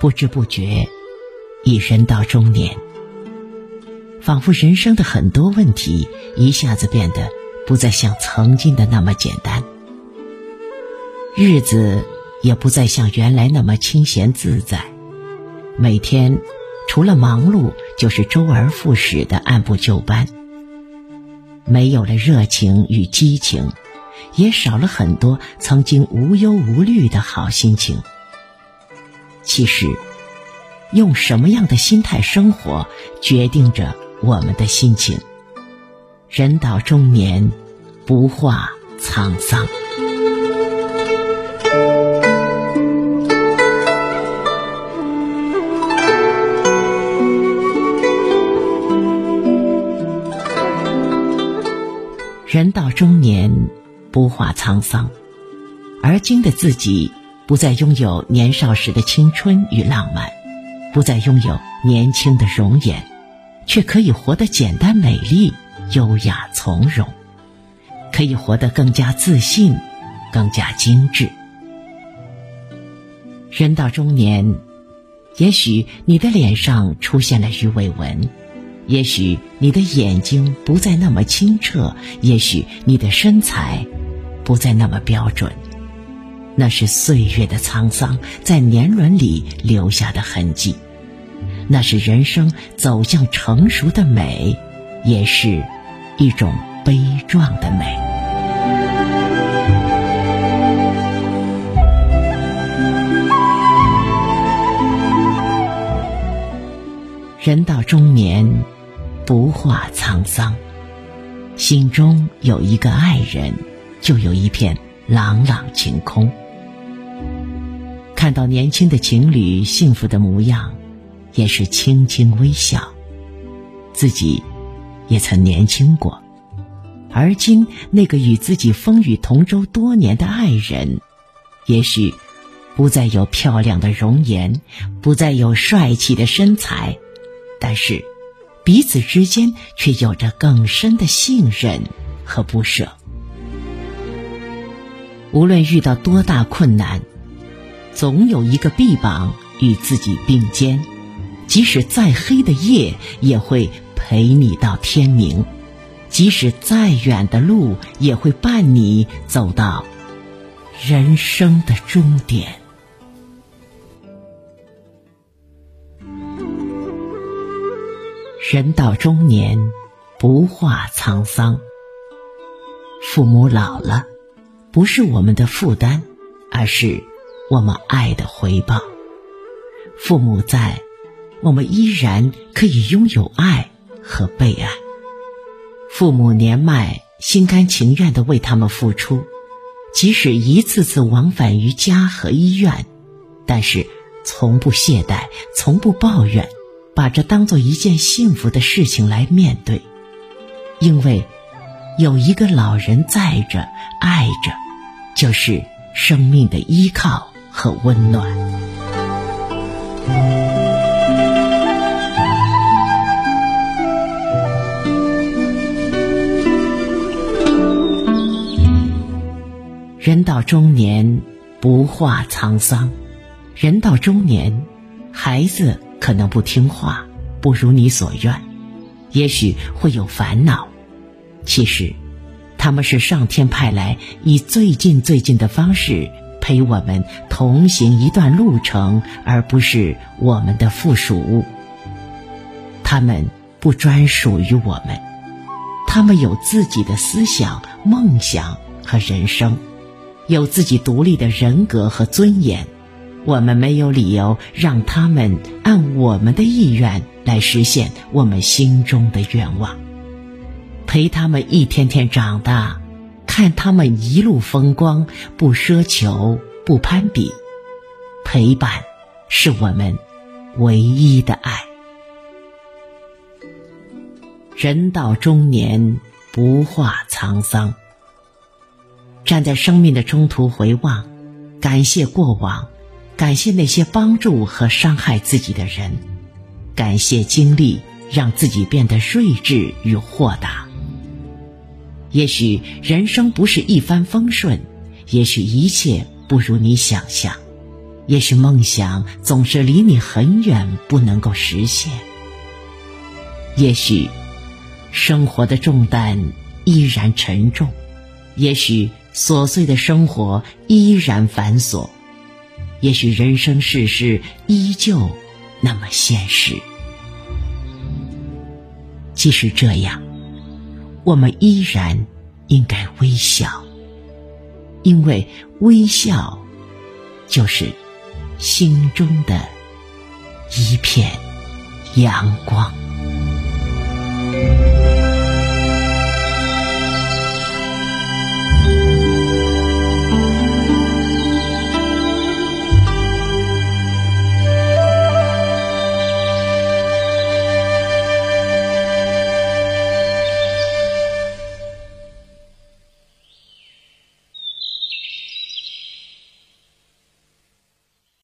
不知不觉，已人到中年。仿佛人生的很多问题一下子变得不再像曾经的那么简单，日子也不再像原来那么清闲自在。每天除了忙碌，就是周而复始的按部就班，没有了热情与激情，也少了很多曾经无忧无虑的好心情。其实，用什么样的心态生活，决定着。我们的心情，人到中年，不话沧桑。人到中年，不话沧桑。而今的自己，不再拥有年少时的青春与浪漫，不再拥有年轻的容颜。却可以活得简单美丽、优雅从容，可以活得更加自信、更加精致。人到中年，也许你的脸上出现了鱼尾纹，也许你的眼睛不再那么清澈，也许你的身材不再那么标准，那是岁月的沧桑在年轮里留下的痕迹。那是人生走向成熟的美，也是一种悲壮的美。人到中年，不话沧桑，心中有一个爱人，就有一片朗朗晴空。看到年轻的情侣幸福的模样。也是轻轻微笑，自己也曾年轻过，而今那个与自己风雨同舟多年的爱人，也许不再有漂亮的容颜，不再有帅气的身材，但是彼此之间却有着更深的信任和不舍。无论遇到多大困难，总有一个臂膀与自己并肩。即使再黑的夜，也会陪你到天明；即使再远的路，也会伴你走到人生的终点。人到中年，不话沧桑。父母老了，不是我们的负担，而是我们爱的回报。父母在。我们依然可以拥有爱和被爱。父母年迈，心甘情愿的为他们付出，即使一次次往返于家和医院，但是从不懈怠，从不抱怨，把这当做一件幸福的事情来面对。因为有一个老人在着，爱着，就是生命的依靠和温暖。人到中年，不话沧桑。人到中年，孩子可能不听话，不如你所愿，也许会有烦恼。其实，他们是上天派来以最近最近的方式陪我们同行一段路程，而不是我们的附属物。他们不专属于我们，他们有自己的思想、梦想和人生。有自己独立的人格和尊严，我们没有理由让他们按我们的意愿来实现我们心中的愿望。陪他们一天天长大，看他们一路风光，不奢求，不攀比，陪伴是我们唯一的爱。人到中年，不话沧桑。站在生命的中途回望，感谢过往，感谢那些帮助和伤害自己的人，感谢经历让自己变得睿智与豁达。也许人生不是一帆风顺，也许一切不如你想象，也许梦想总是离你很远，不能够实现。也许生活的重担依然沉重，也许琐碎的生活依然繁琐，也许人生世事依旧那么现实。即使这样，我们依然应该微笑，因为微笑就是。心中的一片阳光。